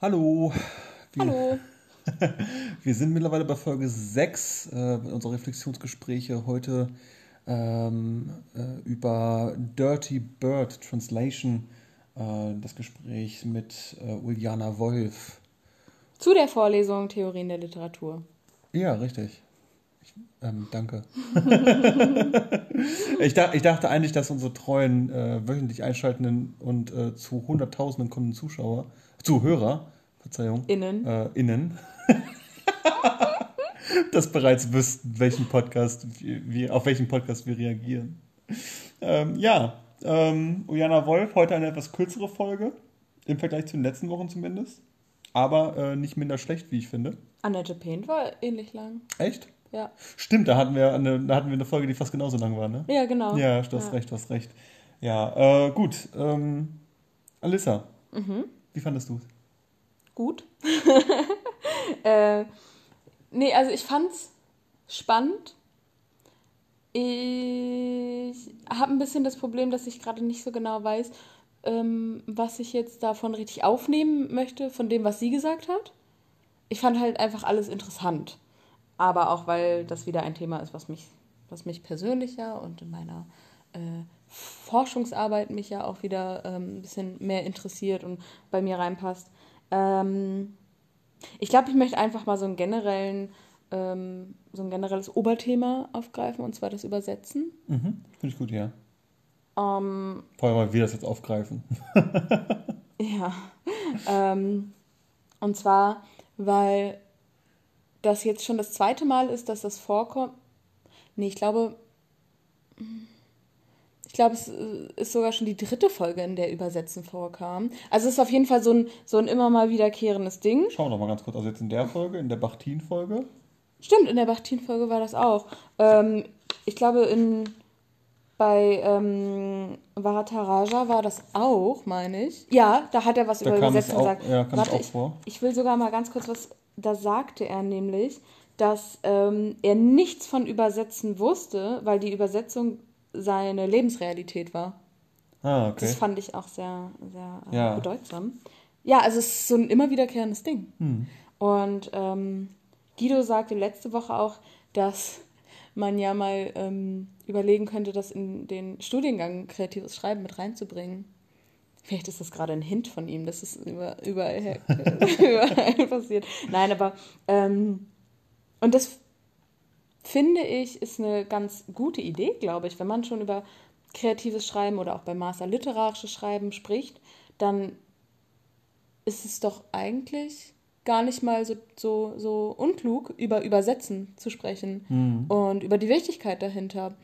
Hallo. Wir, Hallo. wir sind mittlerweile bei Folge 6 äh, unserer Reflexionsgespräche heute ähm, äh, über Dirty Bird Translation, äh, das Gespräch mit äh, Uliana Wolf. Zu der Vorlesung Theorien der Literatur. Ja, richtig. Ich, ähm, danke. ich, dach, ich dachte eigentlich, dass unsere treuen, äh, wöchentlich einschaltenden und äh, zu Hunderttausenden kommenden Zuschauer, Zuhörer, Verzeihung, Innen. äh, innen, das bereits wüssten, welchen Podcast wir, auf welchen Podcast wir reagieren. Ähm, ja, ähm, Ujana Wolf, heute eine etwas kürzere Folge, im Vergleich zu den letzten Wochen zumindest, aber äh, nicht minder schlecht, wie ich finde. Annette Paint war ähnlich lang. Echt? Ja. Stimmt, da hatten wir eine, da hatten wir eine Folge, die fast genauso lang war, ne? Ja, genau. Ja, du hast recht, du hast recht. Ja, äh, gut. Ähm, Alissa, Mhm. Wie fandest du es? Gut. äh, nee, also ich fand's spannend. Ich habe ein bisschen das Problem, dass ich gerade nicht so genau weiß, ähm, was ich jetzt davon richtig aufnehmen möchte, von dem, was sie gesagt hat. Ich fand halt einfach alles interessant. Aber auch, weil das wieder ein Thema ist, was mich, was mich persönlich ja und in meiner äh, Forschungsarbeit mich ja auch wieder ähm, ein bisschen mehr interessiert und bei mir reinpasst. Ähm, ich glaube, ich möchte einfach mal so einen generellen, ähm, so ein generelles Oberthema aufgreifen, und zwar das Übersetzen. Mhm, finde ich gut, ja. Ähm, Vor allem, weil wir das jetzt aufgreifen. ja. ähm, und zwar, weil das jetzt schon das zweite Mal ist, dass das vorkommt. Nee, ich glaube. Ich glaube, es äh, ist sogar schon die dritte Folge, in der Übersetzen vorkam. Also es ist auf jeden Fall so ein, so ein immer mal wiederkehrendes Ding. Schauen wir doch mal ganz kurz. Also jetzt in der Folge, in der Bachtin-Folge. Stimmt, in der Bachtin-Folge war das auch. Ähm, ich glaube, in, bei ähm, Varataraja war das auch, meine ich. Ja, da hat er was Da über Übersetzen gesagt. ja, kam Warte, auch ich, vor. ich will sogar mal ganz kurz was, da sagte er nämlich, dass ähm, er nichts von Übersetzen wusste, weil die Übersetzung seine Lebensrealität war. Ah, okay. Das fand ich auch sehr, sehr äh, Ja. bedeutsam. Ja, also es ist so ein immer wiederkehrendes Ding. Hm. Und ähm, Guido sagte letzte Woche auch, dass man ja mal ähm, überlegen könnte, das in den Studiengang kreatives Schreiben mit reinzubringen. Vielleicht ist das gerade ein Hint von ihm, dass es über, überall, überall passiert. Nein, aber ähm, und das finde ich ist eine ganz gute Idee, glaube ich, wenn man schon über kreatives Schreiben oder auch beim Master literarisches Schreiben spricht, dann ist es doch eigentlich gar nicht mal so, so, so unklug, über Übersetzen zu sprechen Mhm. und über die Wichtigkeit dahinter.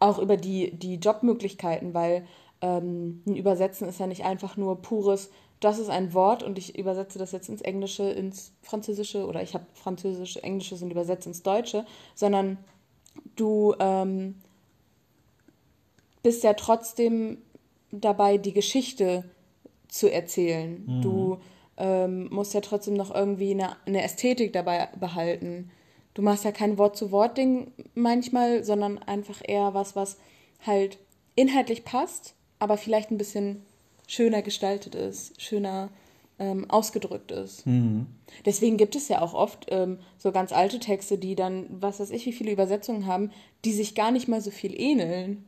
Auch über die, die Jobmöglichkeiten, weil ähm, ein Übersetzen ist ja nicht einfach nur pures, das ist ein Wort und ich übersetze das jetzt ins Englische, ins Französische oder ich habe Französische, Englisches und übersetze ins Deutsche, sondern du ähm, bist ja trotzdem dabei, die Geschichte zu erzählen. Mhm. Du ähm, musst ja trotzdem noch irgendwie eine, eine Ästhetik dabei behalten. Du machst ja kein Wort-zu-Wort-Ding manchmal, sondern einfach eher was, was halt inhaltlich passt, aber vielleicht ein bisschen schöner gestaltet ist, schöner ähm, ausgedrückt ist. Mhm. Deswegen gibt es ja auch oft ähm, so ganz alte Texte, die dann, was weiß ich, wie viele Übersetzungen haben, die sich gar nicht mal so viel ähneln,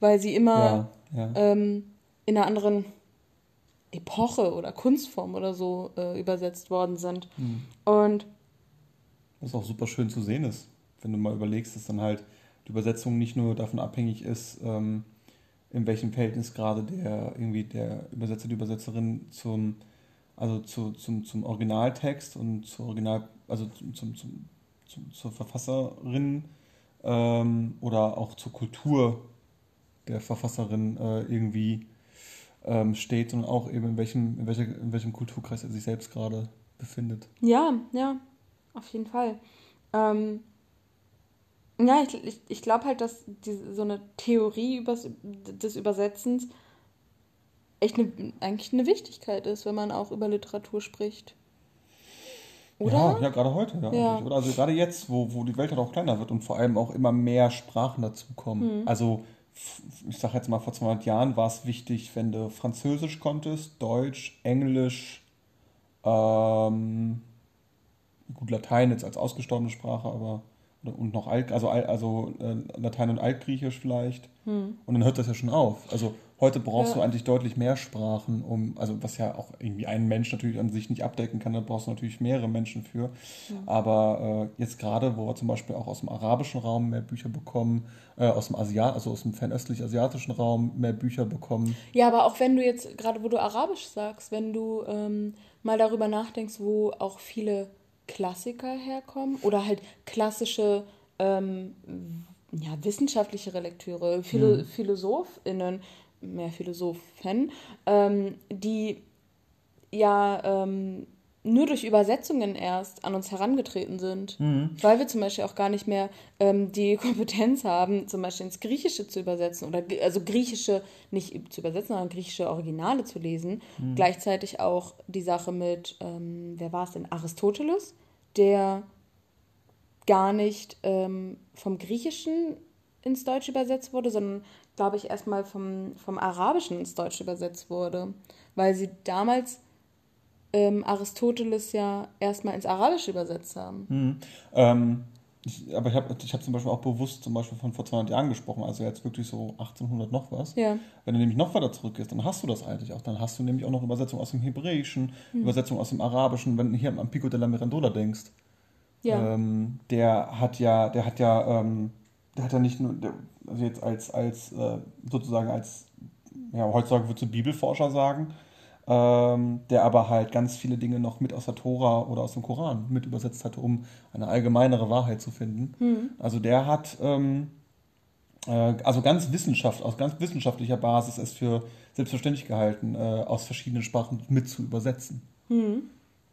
weil sie immer Ja, ja. ähm, in einer anderen Epoche oder Kunstform oder so äh, übersetzt worden sind. Mhm. Und Was auch super schön zu sehen ist, wenn du mal überlegst, dass dann halt die Übersetzung nicht nur davon abhängig ist, ähm, in welchem Verhältnis gerade der irgendwie der Übersetzer, die Übersetzerin zum, also zu, zum, zum Originaltext und zur Original, also zum, zum, zum, zum, zur Verfasserin ähm, oder auch zur Kultur der Verfasserin äh, irgendwie ähm, steht, sondern auch eben in welchem, in, welcher, in welchem Kulturkreis er sich selbst gerade befindet. ja, ja, auf jeden Fall. Ähm, ja, ich, ich, ich glaube halt, dass die, so eine Theorie übers, des Übersetzens echt eine, eigentlich eine Wichtigkeit ist, wenn man auch über Literatur spricht. Oder? Ja, ja gerade heute, ja. Ja. Oder also gerade jetzt, wo, wo die Welt halt auch kleiner wird und vor allem auch immer mehr Sprachen dazukommen. Also f- ich sage jetzt mal, vor 200 Jahren war es wichtig, wenn du Französisch konntest, Deutsch, Englisch, Ähm, gut, Latein jetzt als ausgestorbene Sprache, aber und noch Alt, also, also äh, Latein und Altgriechisch vielleicht. Hm. Und dann hört das ja schon auf. Also heute brauchst ja. du eigentlich deutlich mehr Sprachen, um, also was ja auch irgendwie ein Mensch natürlich an sich nicht abdecken kann, da brauchst du natürlich mehrere Menschen für. Ja. Aber äh, jetzt gerade, wo wir zum Beispiel auch aus dem arabischen Raum mehr Bücher bekommen, äh, aus dem Asiat, also aus dem fernöstlich-asiatischen Raum mehr Bücher bekommen. Ja, aber auch wenn du jetzt, gerade wo du Arabisch sagst, wenn du ähm, mal darüber nachdenkst, wo auch viele Klassiker herkommen oder halt klassische ähm, ja, wissenschaftlichere Lektüre, Philo mhm. PhilosophInnen, mehr Philosophen, ähm, die ja ähm, nur durch Übersetzungen erst an uns herangetreten sind, mhm. weil wir zum Beispiel auch gar nicht mehr ähm, die Kompetenz haben, zum Beispiel ins Griechische zu übersetzen oder also griechische nicht zu übersetzen, sondern griechische Originale zu lesen. Mhm. Gleichzeitig auch die Sache mit, ähm, wer war es denn, Aristoteles, der gar nicht ähm, vom Griechischen ins Deutsche übersetzt wurde, sondern glaube ich, erstmal vom, vom Arabischen ins Deutsche übersetzt wurde, weil sie damals ähm, Aristoteles ja erstmal ins Arabische übersetzt haben. Mhm. Ähm, ich, aber ich habe ich hab zum Beispiel auch bewusst zum Beispiel von vor 200 Jahren gesprochen, also jetzt wirklich so 1800 noch was. Ja. Wenn du nämlich noch weiter zurückgehst, dann hast du das eigentlich auch. Dann hast du nämlich auch noch Übersetzung aus dem Hebräischen, mhm. Übersetzung aus dem Arabischen. Wenn du hier an Pico della Mirandola denkst, ja. Ähm, der hat ja, der hat ja, ähm, der hat ja nicht nur, der, also jetzt als, als äh, sozusagen als, ja, heutzutage würde es Bibelforscher sagen, ähm, der aber halt ganz viele Dinge noch mit aus der Tora oder aus dem Koran mit übersetzt hatte, um eine allgemeinere Wahrheit zu finden. Mhm. Also der hat ähm, äh, also ganz Wissenschaft, aus ganz wissenschaftlicher Basis es für selbstverständlich gehalten, äh, aus verschiedenen Sprachen mit zu übersetzen. Mhm.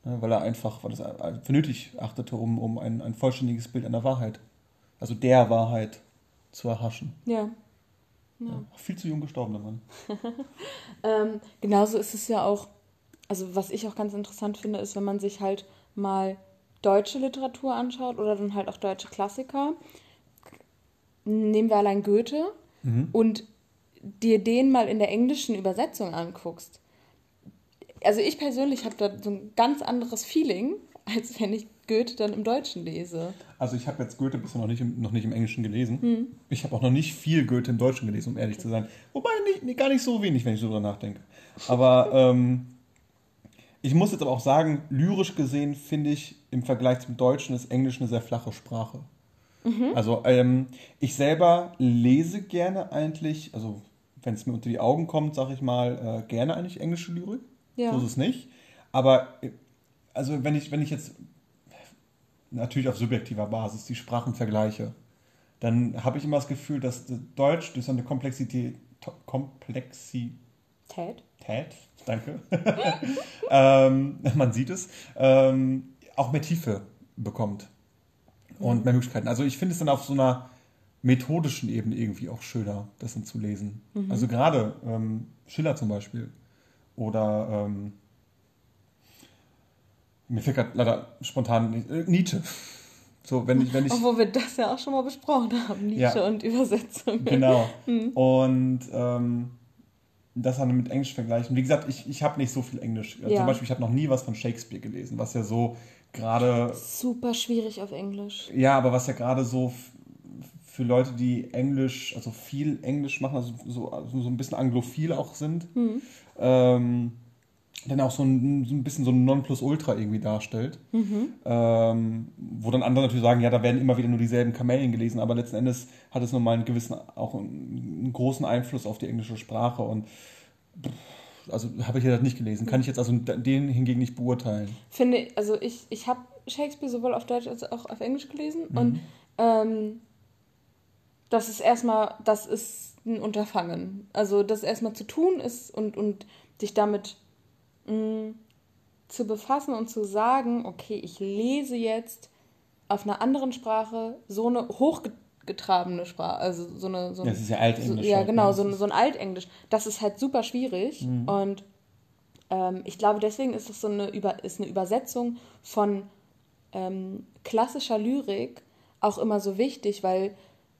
Ja, weil er einfach, weil er für nötig achtete, um, um ein, ein vollständiges Bild einer Wahrheit, also der Wahrheit zu erhaschen. Ja. Ja. Viel zu jung gestorben, der Mann. ähm, genauso ist es ja auch, also was ich auch ganz interessant finde, ist, wenn man sich halt mal deutsche Literatur anschaut oder dann halt auch deutsche Klassiker. Nehmen wir allein Goethe mhm. und dir den mal in der englischen Übersetzung anguckst. Also ich persönlich habe da so ein ganz anderes Feeling, als wenn ich Goethe dann im Deutschen lese. Also ich habe jetzt Goethe bisher noch nicht im, noch nicht im Englischen gelesen. Hm. Ich habe auch noch nicht viel Goethe im Deutschen gelesen, um ehrlich zu sein. Wobei nicht, gar nicht so wenig, wenn ich so drüber nachdenke. Aber ähm, ich muss jetzt aber auch sagen, lyrisch gesehen finde ich im Vergleich zum Deutschen das Englisch eine sehr flache Sprache. Mhm. Also ähm, ich selber lese gerne eigentlich, also wenn es mir unter die Augen kommt, sage ich mal, äh, gerne eigentlich englische Lyrik. Ja. So ist es nicht. Aber äh, also wenn ich, wenn ich jetzt natürlich auf subjektiver Basis die Sprachen vergleiche, dann habe ich immer das Gefühl, dass Deutsch durch seine Komplexität, Komplexität, Tät, danke, ähm, man sieht es, ähm, auch mehr Tiefe bekommt und mehr Möglichkeiten. Also ich finde es dann auf so einer methodischen Ebene irgendwie auch schöner, das dann zu lesen. Mhm. Also gerade ähm, Schiller zum Beispiel oder ähm, mir fällt gerade leider spontan äh, Nietzsche. So, wenn ich, wenn ich, Obwohl wir das ja auch schon mal besprochen haben, Nietzsche ja, und Übersetzung. Genau. Hm. Und ähm, das dann mit Englisch vergleichen. Wie gesagt, ich, ich habe nicht so viel Englisch. Ja. Zum Beispiel, ich habe noch nie was von Shakespeare gelesen, was ja so gerade. Super schwierig auf Englisch. Ja, aber was ja gerade so für Leute, die Englisch, also viel Englisch machen, also so, also so ein bisschen anglophil auch sind, hm. ähm, dann auch so ein, so ein bisschen so ein Nonplusultra irgendwie darstellt. Mhm. Ähm, wo dann andere natürlich sagen, ja, da werden immer wieder nur dieselben Kamellen gelesen, aber letzten Endes hat es nochmal einen gewissen, auch einen, einen, großen Einfluss auf die englische Sprache und also habe ich ja das nicht gelesen. Kann ich jetzt also den hingegen nicht beurteilen. Finde, also ich, ich habe Shakespeare sowohl auf Deutsch als auch auf Englisch gelesen mhm. und ähm, das ist erstmal, das ist ein Unterfangen. Also das erstmal zu tun ist und, und dich damit mh, zu befassen und zu sagen, okay, ich lese jetzt auf einer anderen Sprache so eine hochgetrabene Sprache, also so eine... So das ist ja Altenglisch. So, ja, halt, genau, ne? so, so ein Altenglisch. Das ist halt super schwierig mhm. und ähm, ich glaube, deswegen ist es so eine, Über ist eine Übersetzung von ähm, klassischer Lyrik auch immer so wichtig, weil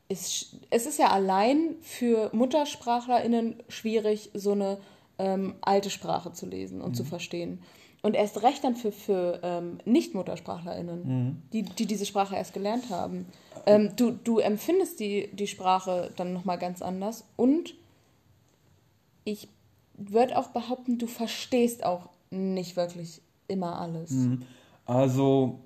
es, es ist ja allein für MuttersprachlerInnen schwierig, so eine ähm, alte Sprache zu lesen und Mhm. zu verstehen. Und erst recht dann für, für ähm, Nicht-MuttersprachlerInnen, Mhm. die, die diese Sprache erst gelernt haben. Ähm, du, du empfindest die, die Sprache dann nochmal ganz anders und ich würde auch behaupten, du verstehst auch nicht wirklich immer alles. Mhm. Also,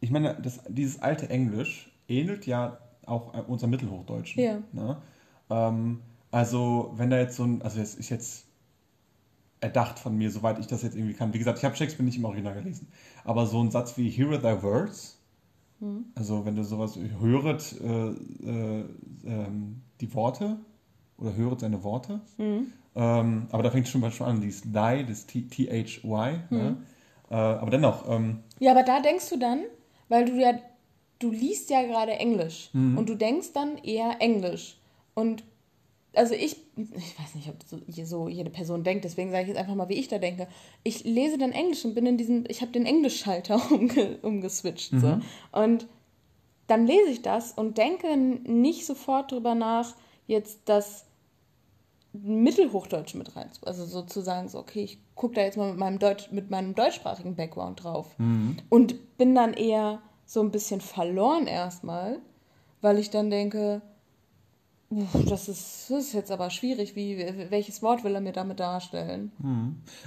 ich meine, das, dieses alte Englisch ähnelt ja auch äh, unserem Mittelhochdeutschen. Ja. Ne? Ähm, also, wenn da jetzt so ein, also das ist jetzt erdacht von mir, soweit ich das jetzt irgendwie kann. Wie gesagt, ich habe Shakespeare nicht im Original gelesen. Aber so ein Satz wie Hear thy words, also wenn du sowas höret äh, äh, ähm, die Worte oder höret seine Worte. Ähm, aber da fängt es schon mal schon an, dieses thy, das T-H-Y. Ne? Äh, aber dennoch, ähm, Ja, aber da denkst du dann, weil du ja, du liest ja gerade Englisch Mhm. und du denkst dann eher Englisch. Und also ich, ich weiß nicht, ob so, so jede Person denkt, deswegen sage ich jetzt einfach mal, wie ich da denke. Ich lese dann Englisch und bin in diesem, ich habe den Englischschalter umge, umgeswitcht. So. Und dann lese ich das und denke nicht sofort drüber nach, jetzt das Mittelhochdeutsch mit rein. Also sozusagen so, okay, ich gucke da jetzt mal mit meinem, Deutsch, mit meinem deutschsprachigen Background drauf. Und bin dann eher so ein bisschen verloren erstmal, weil ich dann denke, das ist, das ist jetzt aber schwierig, wie, welches Wort will er mir damit darstellen?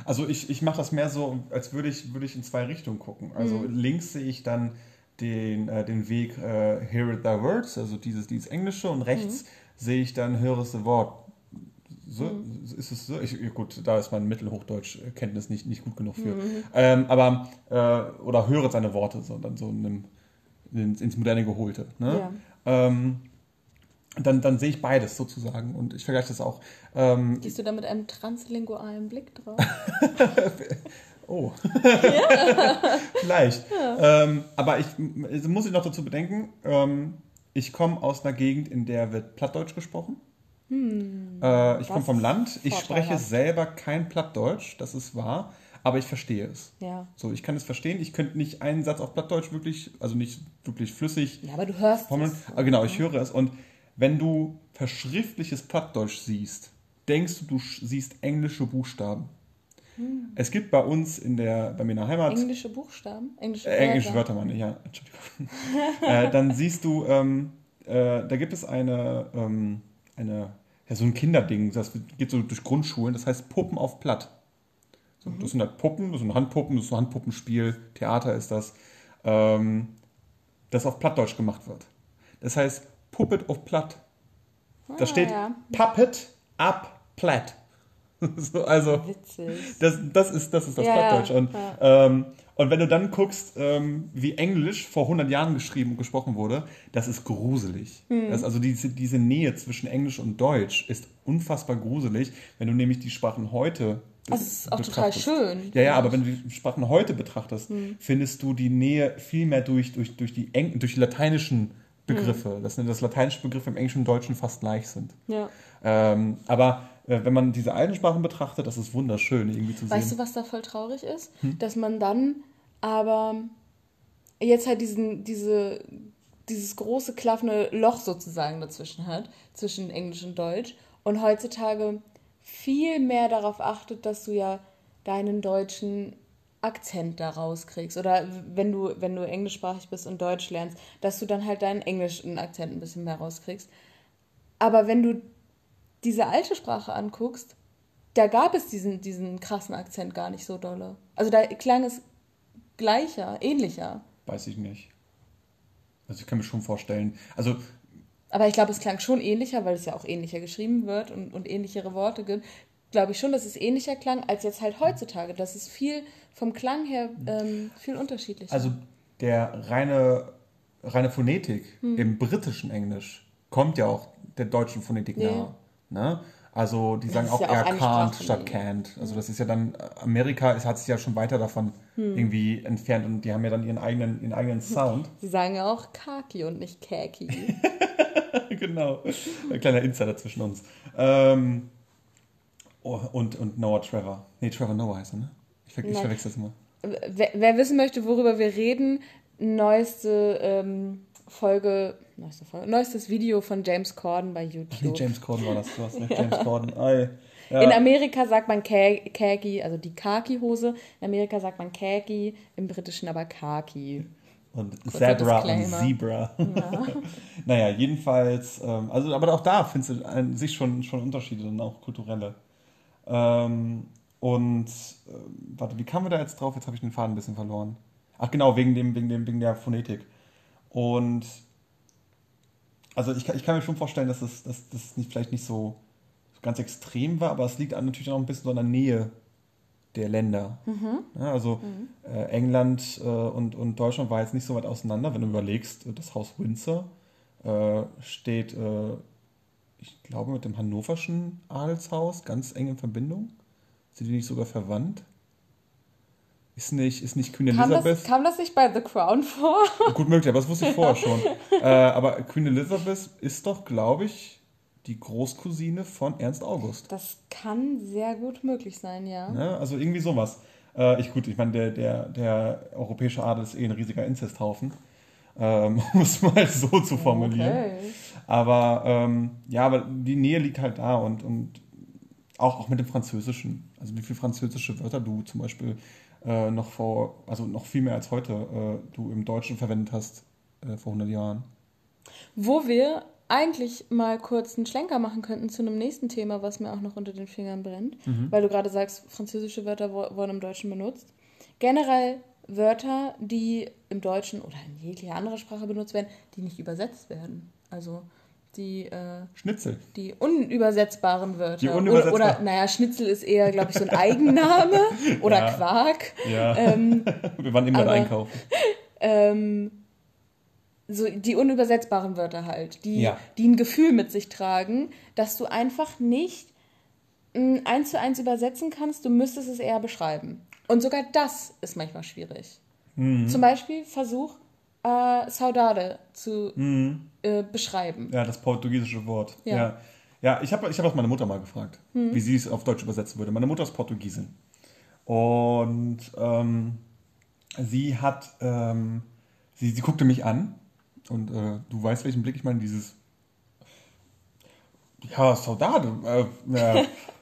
Also ich, ich mache das mehr so, als würde ich, würde ich in zwei Richtungen gucken. Also Mhm. links sehe ich dann den, äh, den Weg äh, Hear it thy words, also dieses, dieses Englische, und rechts Mhm. sehe ich dann Höre es the Wort. So, Ist es so? Ich, gut, da ist mein Mittelhochdeutsch-Kenntnis nicht, nicht gut genug für. Mhm. Ähm, aber, äh, oder höre seine Worte, so, dann so in einem, ins, ins Moderne geholte. Ne? Ähm, dann, dann sehe ich beides sozusagen und ich vergleiche das auch. Ähm, Gehst du da mit einem translingualen Blick drauf? Oh. Vielleicht. Ähm, aber ich m- muss ich noch dazu bedenken, ähm, ich komme aus einer Gegend, in der wird Plattdeutsch gesprochen. äh, ich komme vom Land. Ich spreche selber kein Plattdeutsch, das ist wahr, aber ich verstehe es. Ja. So, ich kann es verstehen. Ich könnte nicht einen Satz auf Plattdeutsch wirklich, also nicht wirklich flüssig Ja, aber du hörst formeln. es. Aber genau, ich höre es. Und wenn du verschriftliches Plattdeutsch siehst, denkst du, du siehst englische Buchstaben. Es gibt bei uns in der, bei mir in der Heimat Englische Buchstaben? Englische äh, englische Wörter, meine ich, ja, äh, dann siehst du, ähm, äh, da gibt es eine, ähm, eine, ja, so ein Kinderding, das geht so durch Grundschulen, das heißt Puppen auf Platt. So, Das sind halt Puppen, das sind Handpuppen, das ist ein Handpuppenspiel, Theater ist das, ähm, das auf Plattdeutsch gemacht wird. Das heißt Puppet auf Platt. Da Ah, steht ja. Puppet up Platt. so, also, Witzig. das, das, ist, das ist das Ja, Plattdeutsch. Und, ja. ähm, und wenn du dann guckst, ähm, wie Englisch vor 100 Jahren geschrieben und gesprochen wurde, das ist gruselig. Hm. Das, also diese, diese Nähe zwischen Englisch und Deutsch ist unfassbar gruselig, wenn du nämlich die Sprachen heute Das ist auch total schön. Ja, ja, aber wenn du die Sprachen heute betrachtest, Hm. findest du die Nähe viel mehr durch, durch, durch, die, Eng durch die lateinischen Begriffe. Hm. Das sind das lateinische Begriffe im Englischen und Deutschen fast gleich sind. Ja. Ähm, aber äh, wenn man diese alten Sprachen betrachtet, das ist wunderschön irgendwie zu Weißt sehen. du, was da voll traurig ist? Hm? Dass man dann aber jetzt halt diesen, diese, dieses große klaffende Loch sozusagen dazwischen hat, zwischen Englisch und Deutsch. Und heutzutage viel mehr darauf achtet, dass du ja deinen deutschen Akzent da rauskriegst. Oder wenn du, wenn du englischsprachig bist und Deutsch lernst, dass du dann halt deinen englischen Akzent ein bisschen mehr rauskriegst. Aber wenn du diese alte Sprache anguckst, da gab es diesen, diesen krassen Akzent gar nicht so dolle. Also da klang es gleicher, ähnlicher. Weiß ich nicht. Also ich kann mir schon vorstellen. Also Aber ich glaube, es klang schon ähnlicher, weil es ja auch ähnlicher geschrieben wird und, und ähnlichere Worte gibt. Glaube ich schon, dass es ähnlicher klang als jetzt halt heutzutage. Das ist viel vom Klang her ähm, viel unterschiedlicher. Also der reine, reine Phonetik Hm. im britischen Englisch kommt ja auch der deutschen Phonetik Ja. nahe. Ne? Also die sagen ist auch ja eher can't statt can't. Also das ist ja dann, Amerika es hat sich ja schon weiter davon Hm. irgendwie entfernt und die haben ja dann ihren eigenen, ihren eigenen Sound. Sie sagen ja auch Kaki und nicht Kaki. genau. Ein kleiner Insider zwischen uns. Ähm, oh, und, und Noah Trevor. Nee, Trevor Noah heißt er, ne? Ich, ver ich verwechsel das immer. wer, wer wissen möchte, worüber wir reden, neueste ähm, Folge, neueste Folge, neuestes Video von James Corden bei Nee, YouTube. James Corden war das. Du hast recht, James Corden. Ei. Ja. In Amerika sagt man Khaki, also die Khaki-Hose. In Amerika sagt man Khaki, im Britischen aber Khaki. Und Kurzer Zebra und. Zebra. naja, jedenfalls, ähm, also, aber auch da findest du an sich schon, schon Unterschiede und auch kulturelle. Ähm, und ähm, warte, wie kamen wir da jetzt drauf? Jetzt habe ich den Faden ein bisschen verloren. Ach genau, wegen dem, wegen dem, wegen der Phonetik. Und also ich, kann- ich kann mir schon vorstellen, dass das, dass das nicht, vielleicht nicht so, ganz extrem war, aber es liegt natürlich auch ein bisschen so an der Nähe der Länder. Ja, also äh, England äh, und, und Deutschland war jetzt nicht so weit auseinander, wenn du überlegst, äh, das Haus Windsor äh, steht, äh, ich glaube, mit dem hannoverschen Adelshaus ganz eng in Verbindung. Sind die nicht sogar verwandt? Ist nicht, ist nicht Queen Kam Elizabeth? das, kam das nicht bei The Crown vor? Gut möglich, aber das wusste ich vorher schon. Äh, aber Queen Elizabeth ist doch, glaube ich, die Großcousine von Ernst August. Das kann sehr gut möglich sein, ja. Ne? Also irgendwie sowas. Äh, ich, gut, ich meine, der, der, der europäische Adel ist eh ein riesiger Inzesthaufen. Ähm, um es mal so zu formulieren. Okay. Aber ähm, ja, aber die Nähe liegt halt da und, und auch, auch mit dem Französischen. Also wie viele französische Wörter du zum Beispiel äh, noch vor, also noch viel mehr als heute, äh, du im Deutschen verwendet hast äh, vor 100 Jahren. Wo wir eigentlich mal kurz einen Schlenker machen könnten zu einem nächsten Thema, was mir auch noch unter den Fingern brennt, weil du gerade sagst, französische Wörter wurden im Deutschen benutzt. Generell Wörter, die im Deutschen oder in jeglicher anderer Sprache benutzt werden, die nicht übersetzt werden. Also die, äh, Schnitzel. die unübersetzbaren Wörter. Die oder, unübersetzbar- oder, naja, Schnitzel ist eher, glaube ich, so ein Eigenname oder Ja. Quark. Ja. Ähm, Wir waren immer aber- einkaufen. ähm, so die unübersetzbaren Wörter halt, die, Ja. die ein Gefühl mit sich tragen, dass du einfach nicht mh, eins zu eins übersetzen kannst, du müsstest es eher beschreiben. Und sogar das ist manchmal schwierig. Mhm. Zum Beispiel versuch äh, Saudade zu Mhm. äh, beschreiben. Ja, das portugiesische Wort. Ja. Ja, ja ich habe ich hab das meine Mutter mal gefragt, wie sie es auf Deutsch übersetzen würde. Meine Mutter ist Portugiesin. Und ähm, sie hat, ähm, sie, sie guckte mich an und äh, du weißt, welchen Blick ich meine, dieses, ja, Saudade, äh, ja,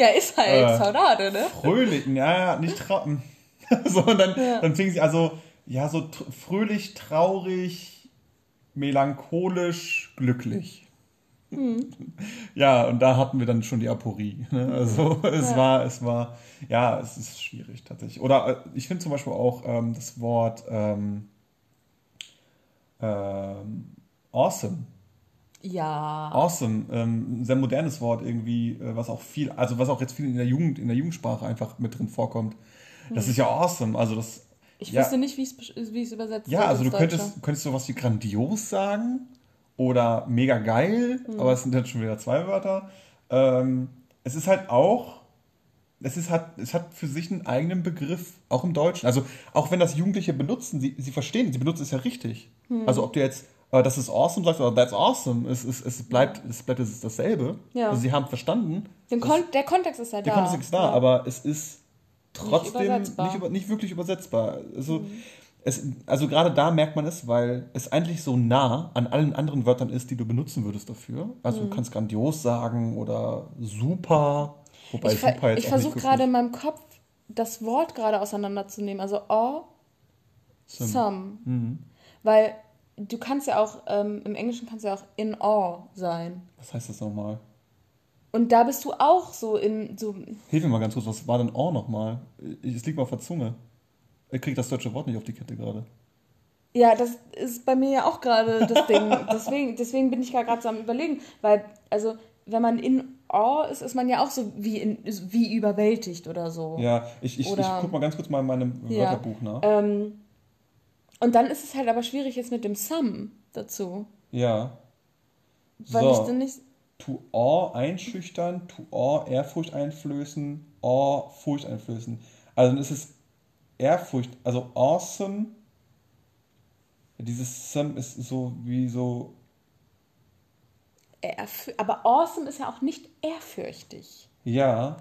Ja, ist halt Äh, Saudade, ne? fröhlich, ja, ja, nicht traurig. so, und dann, dann fing sie also, ja, so fröhlich, traurig, melancholisch, glücklich. Ja, und da hatten wir dann schon die Aporie. Ne? Also es Ja. war, es war, ja, es ist schwierig tatsächlich. Oder äh, ich finde zum Beispiel auch ähm, das Wort ähm, ähm, awesome. Ja. Awesome, ähm, ein sehr modernes Wort irgendwie, äh, was auch viel, also was auch jetzt viel in der Jugend, in der Jugendsprache einfach mit drin vorkommt. Das ist ja awesome. Also das, Ich ja, wüsste nicht, wie wie es übersetzt ja, also du könntest, könntest sowas wie grandios sagen oder mega geil, Mhm. aber es sind dann schon wieder zwei Wörter. Ähm, es ist halt auch, es ist halt, es hat für sich einen eigenen Begriff, auch im Deutschen. Also auch wenn das Jugendliche benutzen, sie, sie verstehen, sie benutzen es ja richtig. Mhm. Also ob du jetzt äh, das ist awesome sagst oder that's awesome, es, es, es bleibt, es bleibt es dasselbe. Ja. Also sie haben verstanden. Den Kon der Kontext ist ja Der da. Kontext ist da, Ja. aber es ist trotzdem nicht, übersetzbar. über, nicht wirklich übersetzbar. Also, Mhm. es, also gerade da merkt man es, weil es eigentlich so nah an allen anderen Wörtern ist, die du benutzen würdest dafür. Also Mhm. du kannst grandios sagen oder super. Wobei ich super jetzt ich nicht versuche gerade in meinem Kopf das Wort gerade auseinanderzunehmen. Also awesome. Mhm. Weil du kannst ja auch, ähm, im Englischen kannst du ja auch in awe sein. Was heißt das nochmal? Und da bist du auch so in so. Hilf mir mal ganz kurz, was war denn Or nochmal? Ich- Es liegt mal auf der Zunge. Ich krieg das deutsche Wort nicht auf die Kette gerade. Ja, das ist bei mir ja auch gerade das Ding. deswegen, deswegen bin ich gerade so am überlegen. Weil, also, wenn man in awe ist, ist man ja auch so wie, in, wie überwältigt oder so. Ja, ich, ich, ich Oder- guck mal ganz kurz mal in meinem Ja. Wörterbuch nach. Ähm, und dann ist es halt aber schwierig jetzt mit dem Some dazu. Ja. Weil So. ich dann nicht. To awe einschüchtern, to awe Ehrfurcht einflößen, awe Furcht einflößen. Also dann ist es Ehrfurcht, also awesome. Dieses some ist so wie so, aber awesome ist ja auch nicht ehrfürchtig. ja.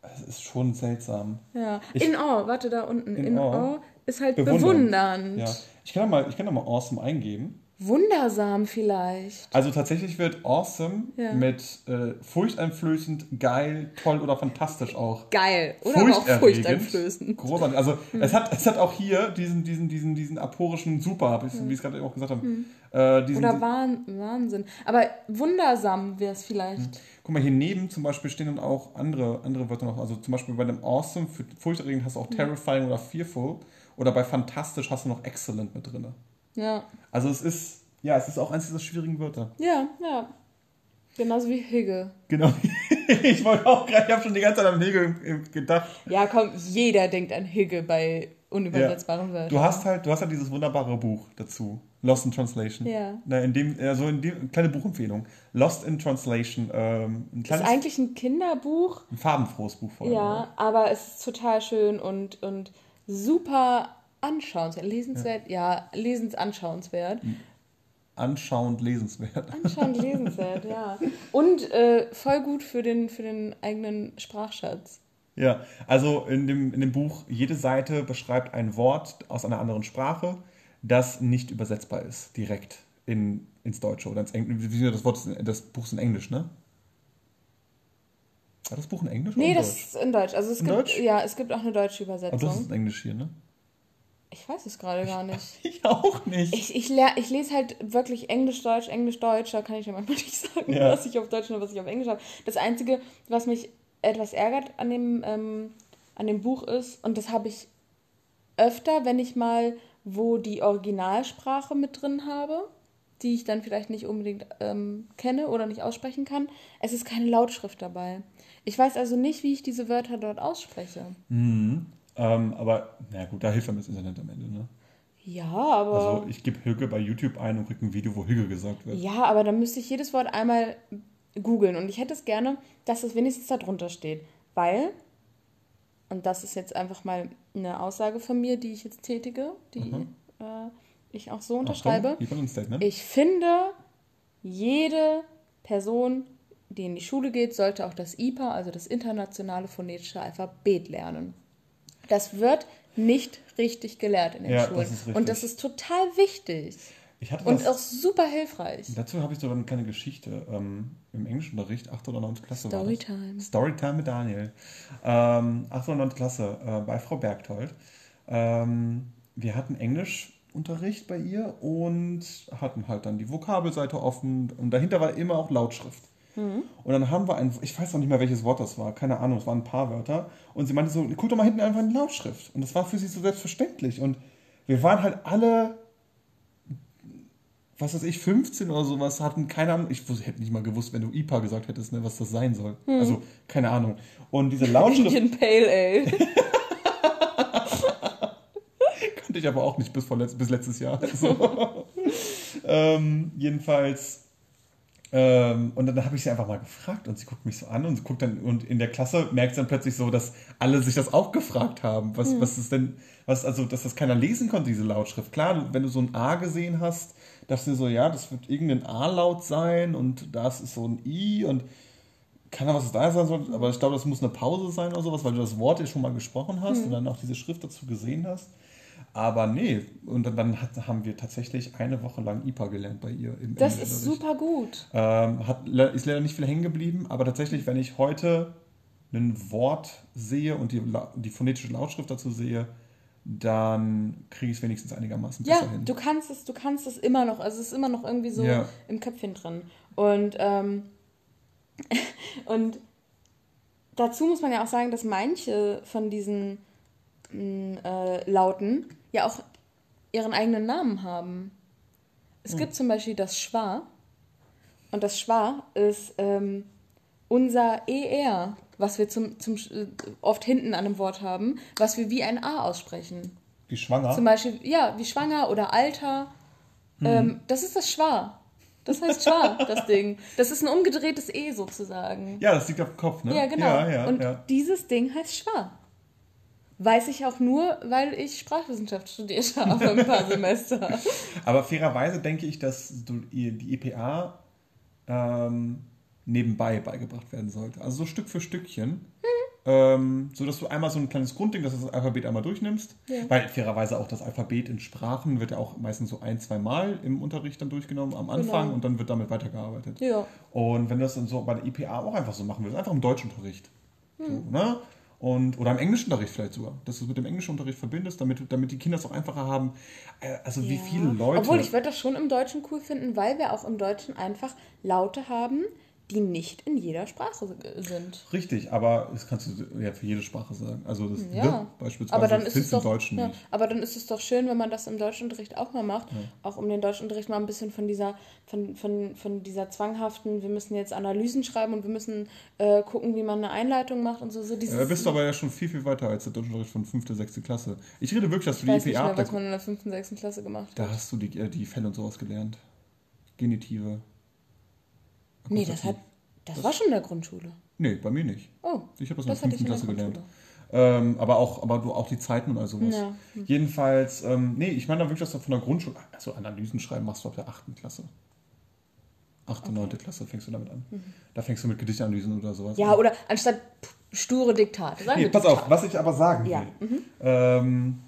Es ist schon seltsam. Ja. Ich- in awe, warte da unten. In In, awe. awe ist halt Bewundernd. bewundernd. Ja. Ich kann da mal, ich kann da mal awesome eingeben. Wundersam vielleicht. Also tatsächlich wird awesome Ja. mit äh, furchteinflößend, geil, toll oder fantastisch auch. Geil. Oder aber auch furchteinflößend. Großartig. Also es hat es hat auch hier diesen diesen diesen diesen aporischen Super, ich, wie ich es gerade auch gesagt habe. Äh, diesen, Oder Wahn, Wahnsinn. Aber wundersam wäre es vielleicht. Guck mal, hier neben zum Beispiel stehen dann auch andere, andere Wörter noch. Also zum Beispiel bei dem Awesome, für furchterregend hast du auch Terrifying oder Fearful. Oder bei Fantastisch hast du noch Excellent mit drin. Ja. Also es ist, ja, es ist auch eins dieser schwierigen Wörter. Ja, ja. Genauso wie Hügge. Genau. ich wollte auch gerade, ich habe schon die ganze Zeit an Hegel gedacht. Ja, komm, jeder denkt an Hügge bei unübersetzbaren Wörtern. Du hast halt, du hast halt dieses wunderbare Buch dazu. Lost in Translation. Ja. Na, in dem, also in dem, kleine Buchempfehlung. Lost in Translation. Ähm, ein ist kleines, eigentlich ein Kinderbuch. ein farbenfrohes Buch vor allem. Ja, aber es ist total schön und, und super anschauenswert. Lesenswert? Ja, lesensanschauenswert. Anschauend lesenswert. Anschauend lesenswert, ja. Und äh, voll gut für den, für den eigenen Sprachschatz. Ja, also in dem, in dem Buch, jede Seite beschreibt ein Wort aus einer anderen Sprache, das nicht übersetzbar ist, direkt in, ins Deutsche oder ins Englische. Das Wort das Buch ist in Englisch, ne? War das Buch in Englisch Nee, oder in das Deutsch? ist in Deutsch. Also es In gibt, Deutsch? ja, es gibt auch eine deutsche Aber Übersetzung. das ist in Englisch hier, ne? Ich weiß es gerade gar nicht. Ich auch nicht. Ich, ich, lehr, ich lese halt wirklich Englisch-Deutsch, Englisch-Deutsch. Da kann ich ja manchmal nicht sagen, Ja. was ich auf Deutsch und was ich auf Englisch habe. Das Einzige, was mich etwas ärgert an dem, ähm, an dem Buch ist, und das habe ich öfter, wenn ich mal wo die Originalsprache mit drin habe, die ich dann vielleicht nicht unbedingt ähm, kenne oder nicht aussprechen kann, es ist keine Lautschrift dabei. Ich weiß also nicht, wie ich diese Wörter dort ausspreche. Mhm. Ähm, aber, na gut, da hilft einem das Internet am Ende, ne? Ja, aber. Also ich gebe Hügge bei YouTube ein und kriege ein Video, wo Hügge gesagt wird. Ja, aber dann müsste ich jedes Wort einmal googeln. Und ich hätte es gerne, dass es wenigstens da drunter steht. Weil, und das ist jetzt einfach mal eine Aussage von mir, die ich jetzt tätige, die Mhm. äh, ich auch so unterschreibe. Achtung. Ich finde, jede Person, die in die Schule geht, sollte auch das IPA, also das internationale phonetische Alphabet lernen. Das wird nicht richtig gelehrt in den Ja, das Schulen. richtig. Und das ist total wichtig. Und das, auch super hilfreich. dazu habe ich sogar eine kleine Geschichte ähm, im Englischunterricht, 8. oder 9. Klasse war das. Storytime. Storytime mit Daniel. Ähm, 8. oder 9. Klasse äh, bei Frau Bergtold. Ähm, wir hatten Englischunterricht bei ihr und hatten halt dann die Vokabelseite offen und dahinter war immer auch Lautschrift. Und dann haben wir ein, ich weiß noch nicht mehr, welches Wort das war, keine Ahnung, es waren ein paar Wörter. Und sie meinte so, guck doch mal hinten einfach in die Lautschrift. Und das war für sie so selbstverständlich. Und wir waren halt alle, was weiß ich, 15 oder sowas, hatten keine Ahnung, ich hätte nicht mal gewusst, wenn du IPA gesagt hättest, ne, was das sein soll. Also, keine Ahnung. Und diese Lautschrift Indian Pale Ale. kannte ich aber auch nicht bis, vor letzt, bis letztes Jahr. So. ähm, jedenfalls, ähm, und dann habe ich sie einfach mal gefragt und sie guckt mich so an und sie guckt dann, und in der Klasse merkt sie dann plötzlich so, dass alle sich das auch gefragt haben. Was, was ist denn, was, also, dass das keiner lesen konnte, diese Lautschrift. Klar, wenn du so ein A gesehen hast, dachte du so, ja, das wird irgendein A-Laut sein und das ist so ein I und keine Ahnung, was es da sein soll, aber ich glaube, das muss eine Pause sein oder sowas, weil du das Wort ja schon mal gesprochen hast und dann auch diese Schrift dazu gesehen hast. Aber nee, und dann, hat, haben wir tatsächlich eine Woche lang IPA gelernt bei ihr. Im Das ist Englischunterricht. super gut. Ähm, hat, ist leider nicht viel hängen geblieben, aber tatsächlich, wenn ich heute ein Wort sehe und die, die phonetische Lautschrift dazu sehe, dann kriege ich es wenigstens einigermaßen Ja, besser hin. du kannst es, du kannst es immer noch, also es ist immer noch irgendwie so Ja. im Köpfchen drin. Und, ähm, und dazu muss man ja auch sagen, dass manche von diesen mh, äh, Lauten ja auch ihren eigenen Namen haben. Es Hm. gibt zum Beispiel das Schwa. Und das Schwa ist ähm, unser ER, was wir zum, zum, äh, oft hinten an einem Wort haben, was wir wie ein A aussprechen. Wie schwanger. Zum Beispiel, ja, wie schwanger oder Alter. Mhm. Ähm, das ist das Schwa. Das heißt Schwa, das Ding. Das ist ein umgedrehtes E sozusagen. ja, das liegt auf dem Kopf, ne? Ja, genau. Ja, ja, Und ja. dieses Ding heißt Schwa. Weiß ich auch nur, weil ich Sprachwissenschaft studiert habe ein paar Semester. Aber fairerweise denke ich, dass die EPA ähm, nebenbei beigebracht werden sollte. Also so Stück für Stückchen. Ähm, so dass du einmal so ein kleines Grundding, dass du das Alphabet einmal durchnimmst. Ja. Weil fairerweise auch das Alphabet in Sprachen wird ja auch meistens so ein, zwei Mal im Unterricht dann durchgenommen am Anfang Genau. und dann wird damit weitergearbeitet. Ja. Und wenn du das dann so bei der IPA auch einfach so machen willst, einfach im Deutschunterricht. Hm. So, ne? Und, oder im Englischunterricht vielleicht sogar, dass du es mit dem Englischunterricht verbindest, damit, damit die Kinder es auch einfacher haben. Äh, Also wie Ja. viele Leute. Obwohl, ich würde das schon im Deutschen cool finden, weil wir auch im Deutschen einfach Laute haben, die nicht in jeder Sprache äh, sind. Richtig, aber das kannst du ja für jede Sprache sagen. Also das Ja. the beispielsweise Aber dann ist es doch, im Deutschen ja, nicht. aber dann ist es doch schön, wenn man das im Deutschunterricht auch mal macht, auch um den Deutschunterricht mal ein bisschen von dieser, von, von, von dieser zwanghaften, wir müssen jetzt Analysen schreiben und wir müssen äh, gucken, wie man eine Einleitung macht und so. so dieses, Da bist du aber ja schon viel, viel weiter als der Deutschunterricht von 5., 6. Klasse. Ich rede wirklich, dass du ich weiß die nicht IPA mehr, was abdeckst. man in der 5. und 6. Klasse gemacht Da hat. hast du die, äh, die Fälle und sowas gelernt. Genitive. Nee, das hat, das war schon in der Grundschule. Nee, bei mir nicht. Oh, Ich habe das, das in der ich in 5. der Klasse gelernt. Ähm, aber auch, aber du auch die Zeiten und all sowas. Ja. Jedenfalls, ähm, nee, ich meine da wirklich, dass du von der Grundschule, also Analysen schreiben machst du ab der 8. Klasse. 8. und 9. Klasse fängst du damit an. Da fängst du mit Gedichtanalysen oder sowas Mhm. Ja, an. oder anstatt sture Diktate. Sagen Nee, pass Diktate. auf, was ich aber sagen will. Ja. Mhm. Ähm,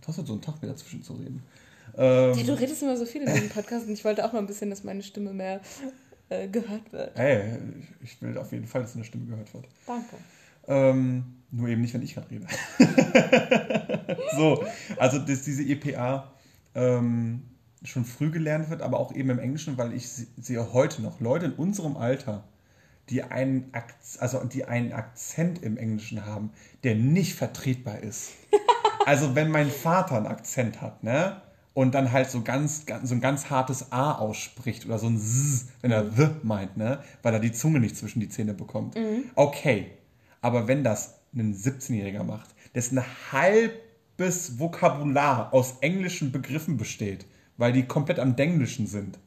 du hast halt so einen Tag mir dazwischen zu reden. Ähm, Ja, du redest immer so viel in diesem Podcast und ich wollte auch mal ein bisschen, dass meine Stimme mehr äh, gehört wird. Ey, ich will auf jeden Fall, dass eine Stimme gehört wird. Danke. Ähm, nur eben nicht, wenn ich gerade rede. so, also dass diese EPA ähm, schon früh gelernt wird, aber auch eben im Englischen, weil ich se- sehe heute noch Leute in unserem Alter, die einen, Akz also die einen Akzent im Englischen haben, der nicht vertretbar ist. Also wenn mein Vater einen Akzent hat, ne? Und dann halt so ganz, ganz so ein ganz hartes A ausspricht oder so ein Z, wenn er the meint, ne? Weil er die Zunge nicht zwischen die Zähne bekommt. Okay. Aber wenn das ein 17-Jähriger macht, dessen halbes Vokabular aus englischen Begriffen besteht, weil die komplett am Denglischen sind,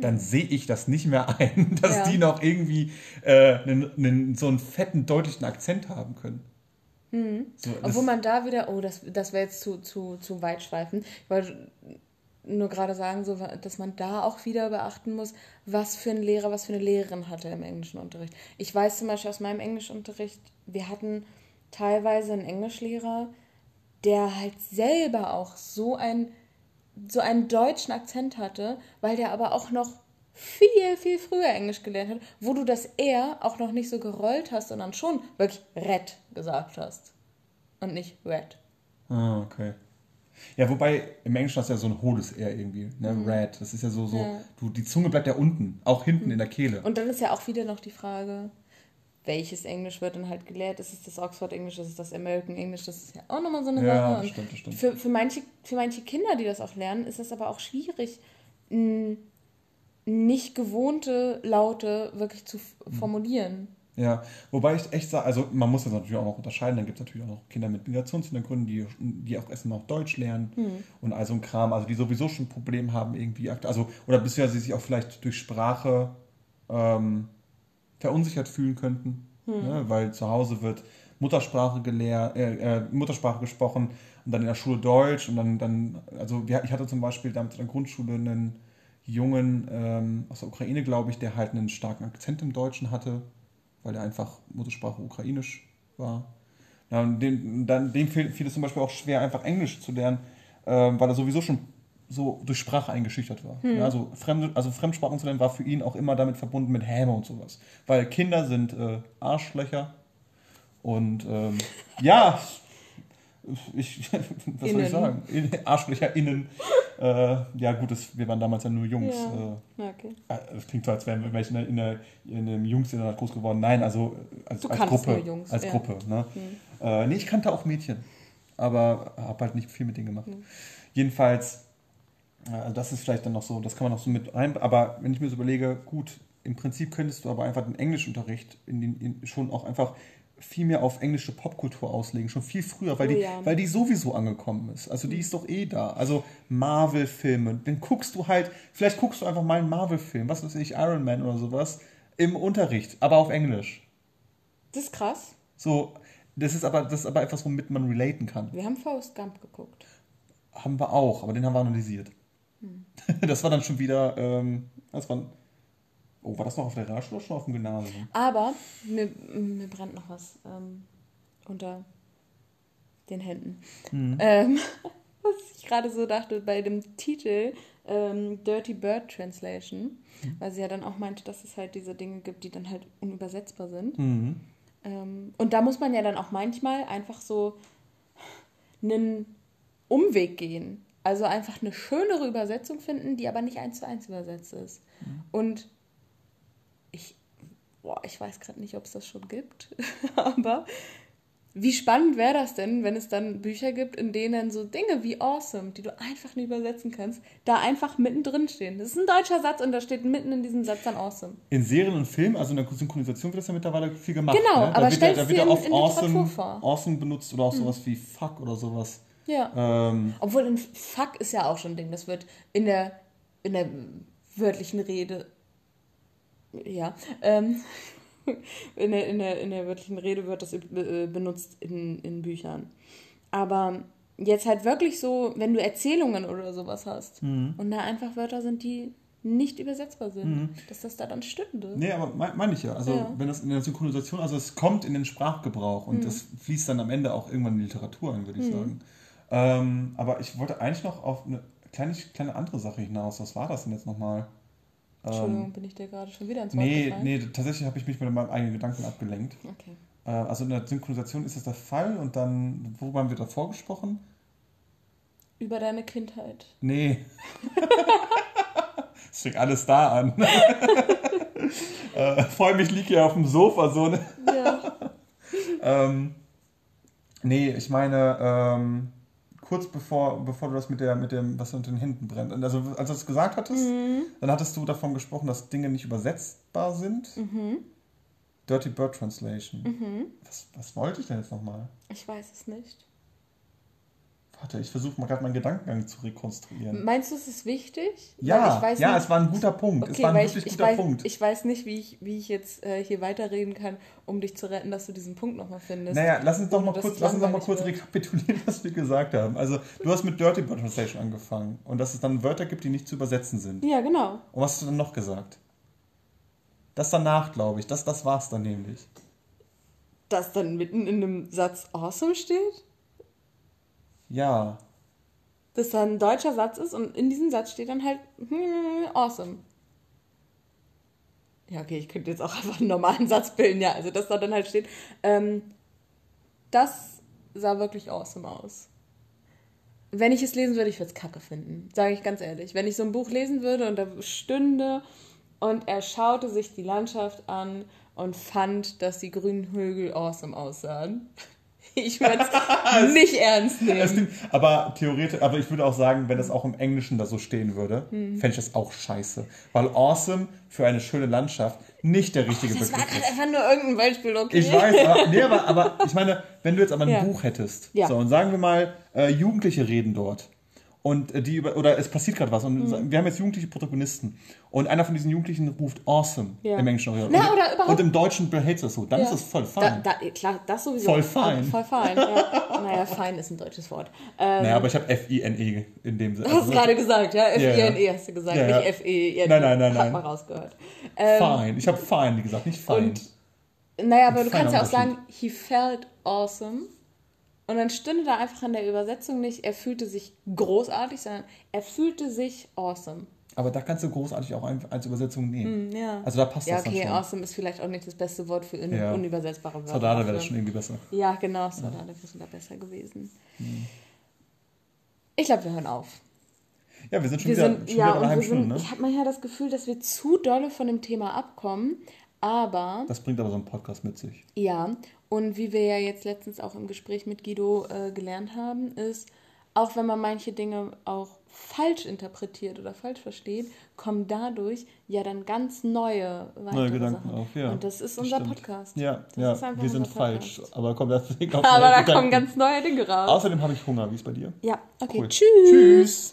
dann sehe ich das nicht mehr ein, dass Ja. die noch irgendwie äh, einen, einen, so einen fetten, deutlichen Akzent haben können. So, das- Obwohl man da wieder, oh, das, das wäre jetzt zu, zu, zu weit schweifend. Ich wollte nur gerade sagen, so, dass man da auch wieder beachten muss, was für ein Lehrer, was für eine Lehrerin hatte im englischen Unterricht. Ich weiß zum Beispiel aus meinem Englischunterricht, wir hatten teilweise einen Englischlehrer, der halt selber auch so, ein, so einen deutschen Akzent hatte, weil der aber auch noch viel, viel früher Englisch gelernt hat, wo du das R auch noch nicht so gerollt hast, sondern schon wirklich red gesagt hast. Und nicht red. Ah, okay. Ja, wobei im Englischen hast du ja so ein hohles R irgendwie, ne? Red. Das ist ja so, so, Mhm. Ja. du, die Zunge bleibt ja unten, auch hinten in der Kehle. Und dann ist ja auch wieder noch die Frage, welches Englisch wird dann halt gelehrt? Ist es das Oxford Englisch, ist es das American English? Das ist ja auch nochmal so eine Ja, Sache. das stimmt, das stimmt. Für, für, manche, für manche Kinder, die das auch lernen, ist es aber auch schwierig, nicht gewohnte Laute wirklich zu Mhm. Ja, wobei ich echt sage, also man muss das natürlich auch noch unterscheiden, dann gibt es natürlich auch noch Kinder mit Migrationshintergründen, die, die auch erstmal auch Deutsch lernen und all so ein Kram, also die sowieso schon ein Problem haben irgendwie, also oder beziehungsweise sich auch vielleicht durch Sprache ähm, verunsichert fühlen könnten, ne? weil zu Hause wird Muttersprache gelehrt, äh, äh, Muttersprache gesprochen und dann in der Schule Deutsch und dann, dann also wir, ich hatte zum Beispiel damals in der Grundschule einen Jungen ähm, aus der Ukraine, glaube ich, der halt einen starken Akzent im Deutschen hatte, weil er einfach Muttersprache ukrainisch war. Ja, und dem, dann, dem fiel, fiel es zum Beispiel auch schwer, einfach Englisch zu lernen, ähm, weil er sowieso schon so durch Sprache eingeschüchtert war. Ja, also, Fremde, also Fremdsprachen zu lernen war für ihn auch immer damit verbunden mit Häme und sowas. Weil Kinder sind äh, Arschlöcher und ähm, ja, ich, was soll Innen. ich sagen? In, Arschlöcher innen. Äh, ja gut, das, wir waren damals ja nur Jungs. Ja. Äh, okay. äh, Es klingt so, als wären wir welche in, der- in, einem Jungs-Internat groß geworden. Nein, also äh, als, Du als Gruppe. Jungs, als ja. Gruppe. Ne? Äh, nee, ich kannte auch Mädchen. Aber habe halt nicht viel mit denen gemacht. Jedenfalls, äh, also das ist vielleicht dann noch so, das kann man noch so mit rein. Aber wenn ich mir so überlege, gut, im Prinzip könntest du aber einfach den Englischunterricht in den, in, schon auch einfach viel mehr auf englische Popkultur auslegen, schon viel früher, weil, Oh die, ja. weil die sowieso angekommen ist. Also die ist doch eh da. Also Marvel-Filme, dann guckst du halt, vielleicht guckst du einfach mal einen Marvel-Film, was weiß ich, Iron Man oder sowas, im Unterricht, aber auf Englisch. Das ist krass. So, das ist aber, das ist aber etwas, womit man relaten kann. Wir haben Forrest Gump geguckt. Haben wir auch, aber den haben wir analysiert. Hm. Das war dann schon wieder, ähm, das war, Oh, war das noch auf der Realschule oder schon auf dem Gymnasium? Aber mir, mir brennt noch was ähm, unter den Händen. Mhm. Ähm, was ich gerade so dachte bei dem Titel ähm, Dirty Bird Translation, Mhm. weil sie ja dann auch meinte, dass es halt diese Dinge gibt, die dann halt unübersetzbar sind. Mhm. Und da muss man ja dann auch manchmal einfach so einen Umweg gehen. Also einfach eine schönere Übersetzung finden, die aber nicht eins zu eins übersetzt ist. Und ich, boah, ich weiß gerade nicht, ob es das schon gibt, aber wie spannend wäre das denn, wenn es dann Bücher gibt, in denen so Dinge wie awesome, die du einfach nicht übersetzen kannst, da einfach mittendrin stehen. Das ist ein deutscher Satz und da steht mitten in diesem Satz dann awesome. In Serien und Filmen, also in der Synchronisation wird das ja mittlerweile viel gemacht. Genau, ne? aber stell's da wird ja oft awesome. Hm. awesome benutzt oder auch sowas wie fuck oder sowas. Ja. Ähm, Obwohl ein Fuck ist ja auch schon ein Ding. Das wird in der, in der wörtlichen Rede. Ja. Ähm, in, der, in, der, in der wörtlichen Rede wird das äh, benutzt in, in Büchern. Aber jetzt halt wirklich so, wenn du Erzählungen oder sowas hast Mhm. und da einfach Wörter sind, die nicht übersetzbar sind, dass das da dann stünde. Nee, aber meine mein ich ja. Also Ja. wenn das in der Synchronisation, also es kommt in den Sprachgebrauch Mhm. und es fließt dann am Ende auch irgendwann in die Literatur ein, würde ich sagen. Ähm, aber ich wollte eigentlich noch auf eine kleine, kleine andere Sache hinaus. Was war das denn jetzt nochmal? Entschuldigung, bin ich dir gerade schon wieder ins Wort Ähm, Nee, gefallen? nee, tatsächlich habe ich mich mit meinem eigenen Gedanken abgelenkt. Okay. Äh, also in der Synchronisation ist das der Fall und dann, worüber haben wir davor gesprochen? Über deine Kindheit. Nee. Es fängt alles da an. äh, vor allem, ich liege hier auf dem Sofa so. Ne? Ja. Ähm, nee, ich meine, ähm, kurz bevor, bevor du das mit, der, mit dem, was unter den Händen brennt, also als du das gesagt hattest, dann hattest du davon gesprochen, dass Dinge nicht übersetzbar sind. Dirty Bird Translation. Was, was wollte ich denn jetzt nochmal? Ich weiß es nicht. Warte, ich versuche mal gerade meinen Gedankengang zu rekonstruieren. Meinst du, es ist wichtig? Ja, ich weiß ja, nicht, es war ein guter Punkt. es okay, war ein wirklich ich, ich, guter weiß, Punkt. ich weiß nicht, wie ich, wie ich jetzt äh, hier weiterreden kann, um dich zu retten, dass du diesen Punkt nochmal findest. Naja, lass uns doch mal kurz, es lass uns doch mal kurz wird. rekapitulieren, was wir gesagt haben. Also, du hast mit Dirty Bird Translation angefangen und dass es dann Wörter gibt, die nicht zu übersetzen sind. Ja, genau. Und was hast du dann noch gesagt? Das danach, glaube ich. Das, das war's dann nämlich. Dass dann mitten in einem Satz awesome steht? Ja. Dass da ein deutscher Satz ist und in diesem Satz steht dann halt hm, awesome. Ja, okay, ich könnte jetzt auch einfach einen normalen Satz bilden, ja. Also, dass da dann halt steht, ähm, das sah wirklich awesome aus. Wenn ich es lesen würde, ich würde es kacke finden. Sage ich ganz ehrlich. Wenn ich so ein Buch lesen würde und da stünde und er schaute sich die Landschaft an und fand, dass die grünen Hügel awesome aussahen. Ich würde es nicht ernst nehmen. klingt, aber theoretisch, aber ich würde auch sagen, wenn das auch im Englischen da so stehen würde, Hm. fände ich das auch scheiße. Weil awesome für eine schöne Landschaft nicht der richtige Das war Begriff gerade ist. einfach nur irgendein Beispiel, okay? Ich weiß, aber, nee, aber, aber ich meine, wenn du jetzt aber ein Ja. Buch hättest, Ja. so, und sagen wir mal, äh, Jugendliche reden dort. Und äh, die über, oder es passiert gerade was und Mhm. wir haben jetzt jugendliche Protagonisten und einer von diesen Jugendlichen ruft awesome Ja. im Englischen Original. Na, und, oder überhaupt- und im Deutschen behält das so, dann Ja. ist das voll Da, fein. da, klar, das sowieso. Voll fein. Voll fein, ja. Naja, fein ist ein deutsches Wort. Ähm, naja, aber ich habe F-I-N-E in dem Sinne. du hast Also, gerade gesagt, ja? F-I-N-E hast du gesagt, Ja, ja. nicht F-E-N. Nein, nein, nein, Hat nein. mal rausgehört. Ähm, fein. Ich habe fein gesagt, nicht fein. Und naja, aber du kannst ja auch sagen, he felt awesome. Und dann stünde da einfach in der Übersetzung nicht, er fühlte sich großartig, sondern er fühlte sich awesome. aber da kannst du großartig auch als Übersetzung nehmen. Hm, ja. Also da passt ja, das dann okay, schon. awesome ist vielleicht auch nicht das beste Wort für un Ja. unübersetzbare Wörter. Soldaten wäre das schon irgendwie besser. Ja, genau, Soldaten wäre da besser gewesen. Hm. Ich glaube, wir hören auf. Ja, wir sind schon Wir wieder, sind, schon ja, wieder wir sind, Stunde, ne? ich habe manchmal das Gefühl, dass wir zu dolle von dem Thema abkommen. Aber, Das bringt aber so ein Podcast mit sich. ja, und wie wir ja jetzt letztens auch im Gespräch mit Guido äh, gelernt haben, ist, auch wenn man manche Dinge auch falsch interpretiert oder falsch versteht, kommen dadurch ja dann ganz neue, weitere Neue Gedanken Sachen. auf, ja. Und das ist unser stimmt. Podcast. Ja, Das ja wir sind falsch. Aber komm, deswegen auf Aber da Gedanken. kommen ganz neue Dinge raus. Außerdem habe ich Hunger. Wie ist bei dir? ja, okay. Cool. Tschüss. Tschüss.